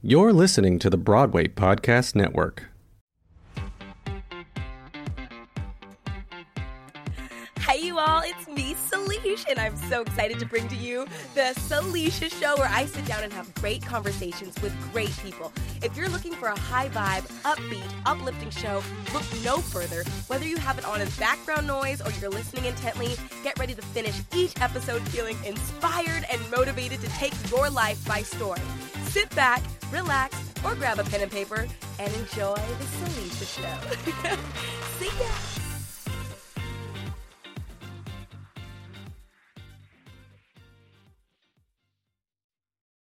You're listening to the Broadway Podcast Network. Hey, you all, it's me, Salisha, and I'm so excited to bring to you the Salisha Show where I sit down and have great conversations with great people. If you're looking for a high vibe, upbeat, uplifting show, look no further. Whether you have it on as background noise or you're listening intently, get ready to finish each episode feeling inspired and motivated to take your life by storm. Sit back, relax, or grab a pen and paper and enjoy the Salisha Show. See ya!